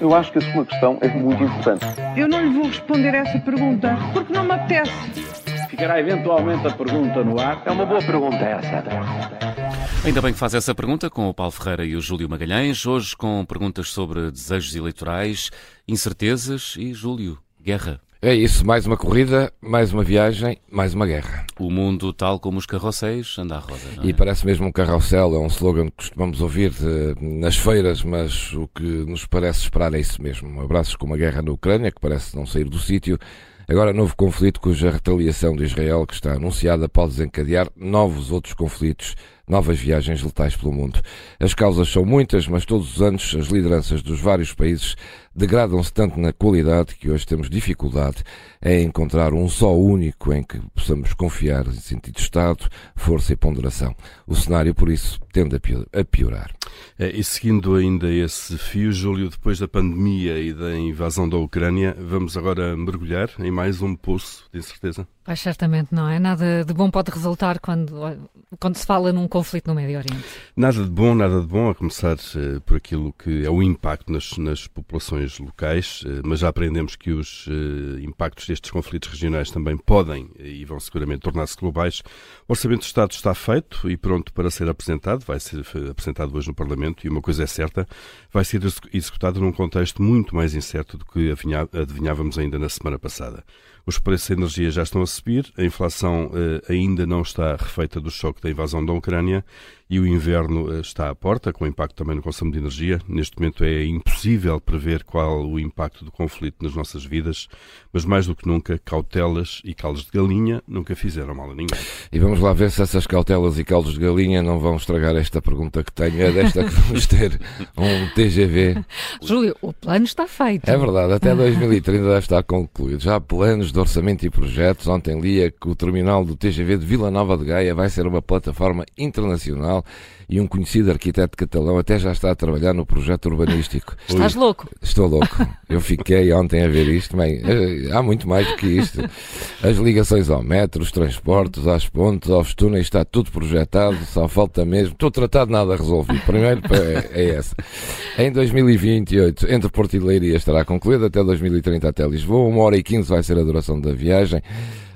Eu acho que a sua questão é muito importante. Eu não lhe vou responder essa pergunta porque não me apetece. Ficará eventualmente a pergunta no ar. É uma boa pergunta essa. Ainda bem que faz essa pergunta com o Paulo Ferreira e o Júlio Magalhães, hoje com perguntas sobre desejos eleitorais, incertezas e, Júlio, guerra. É isso, mais uma corrida, mais uma viagem, mais uma guerra. O mundo, tal como os carrocéis, anda à roda, é? E parece mesmo um carrossel, é um slogan que costumamos ouvir de, nas feiras, mas o que nos parece esperar é isso mesmo. Abraços com uma guerra na Ucrânia, que parece não sair do sítio. Agora, novo conflito cuja retaliação de Israel, que está anunciada, pode desencadear novos outros conflitos, novas viagens letais pelo mundo. As causas são muitas, mas todos os anos as lideranças dos vários países degradam-se tanto na qualidade que hoje temos dificuldade em encontrar um só único em que possamos confiar em sentido de Estado, força e ponderação. O cenário, por isso, tende a piorar. É, e seguindo ainda esse fio, Júlio, depois da pandemia e da invasão da Ucrânia, vamos agora mergulhar em mais um poço de incerteza? Pois certamente não é. Nada de bom pode resultar quando, quando se fala num conflito no Médio Oriente. Nada de bom, nada de bom, a começar uh, por aquilo que é o impacto nas, nas populações locais, uh, mas já aprendemos que os uh, impactos destes conflitos regionais também podem e vão seguramente tornar-se globais. O Orçamento do Estado está feito e pronto para ser apresentado, vai ser apresentado hoje no Parlamento e uma coisa é certa, vai ser executado num contexto muito mais incerto do que adivinhávamos ainda na semana passada. Os preços da energia já estão a subir, a inflação ainda não está refeita do choque da invasão da Ucrânia e o inverno eh, está à porta, com impacto também no consumo de energia. Neste momento é impossível prever qual o impacto do conflito nas nossas vidas, mas mais do que nunca, cautelas e caldos de galinha nunca fizeram mal a ninguém. E vamos lá ver se essas cautelas e caldos de galinha não vão estragar esta pergunta que tenho. É desta que vamos ter um TGV. Júlio, o plano está feito. É verdade, até 2030 deve estar concluído. Já há planos de orçamento e projetos. Ontem lia que o terminal do TGV de Vila Nova de Gaia vai ser uma plataforma internacional e um conhecido arquiteto catalão até já está a trabalhar no projeto urbanístico. Estás Ui, louco? Estou louco. Eu fiquei ontem a ver isto. Bem, eh, há muito mais do que isto. As ligações ao metro, os transportes, às pontes, aos túneis, está tudo projetado, só falta mesmo. Estou tratado, nada resolvido. Primeiro é, é essa. Em 2028, entre Porto e Leiria estará concluído, até 2030 até Lisboa. Uma hora e quinze vai ser a duração da viagem.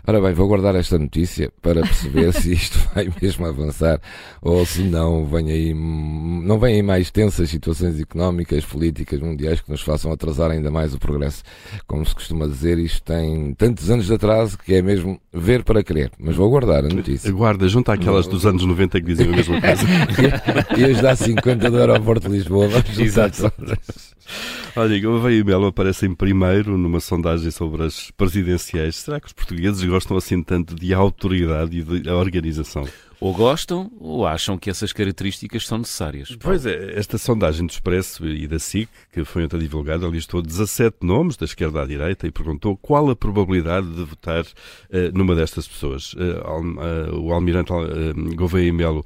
Ora bem, vou guardar esta notícia para perceber se isto vai mesmo avançar ou se não vem aí, não vem aí mais tensas situações económicas, políticas, mundiais que nos façam atrasar ainda mais o progresso. Como se costuma dizer, isto tem tantos anos de atraso que é mesmo ver para crer. Mas vou guardar a notícia. Guarda, junto àquelas dos anos 90 que dizem a mesma coisa. e as da 50 do aeroporto de Lisboa. Exato. Olha, Gouveia e Melo aparecem primeiro numa sondagem sobre as presidenciais. Será que os portugueses gostam assim tanto de autoridade e de organização? Ou gostam ou acham que essas características são necessárias. Pois é, esta sondagem do Expresso e da SIC, que foi ontem divulgada, listou 17 nomes da esquerda à direita e perguntou qual a probabilidade de votar uh, numa destas pessoas. Uh, uh, o almirante Gouveia e Melo,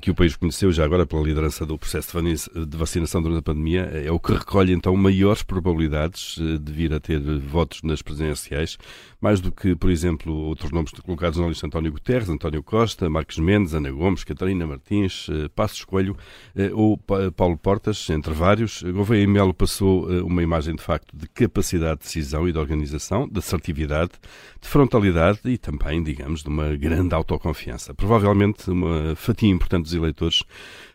que o país conheceu já agora pela liderança do processo de vacinação durante a pandemia, é o que recolhe então maiores probabilidades de vir a ter votos nas presidenciais, mais do que, por exemplo, outros nomes colocados na lista António Guterres, António Costa, Marcos Mendes, Ana Gomes, Catarina Martins, eh, Passos Coelho eh, ou Paulo Portas, entre vários. Gouveia e Melo passou eh, uma imagem, de facto, de capacidade de decisão e de organização, de assertividade, de frontalidade e também, digamos, de uma grande autoconfiança. Provavelmente uma fatia importante dos eleitores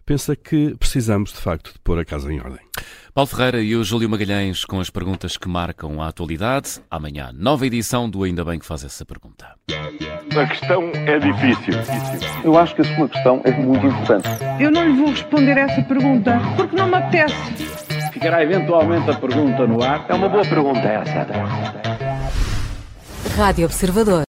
pensa que precisamos, de facto, de pôr a casa em ordem. Paulo Ferreira e o Júlio Magalhães com as perguntas que marcam a atualidade. Amanhã, nova edição do Ainda Bem que faz essa pergunta. A questão é difícil. Eu acho que a sua questão é muito importante. Eu não lhe vou responder essa pergunta porque não me apetece. Ficará eventualmente a pergunta no ar. É uma boa pergunta essa. Rádio Observador.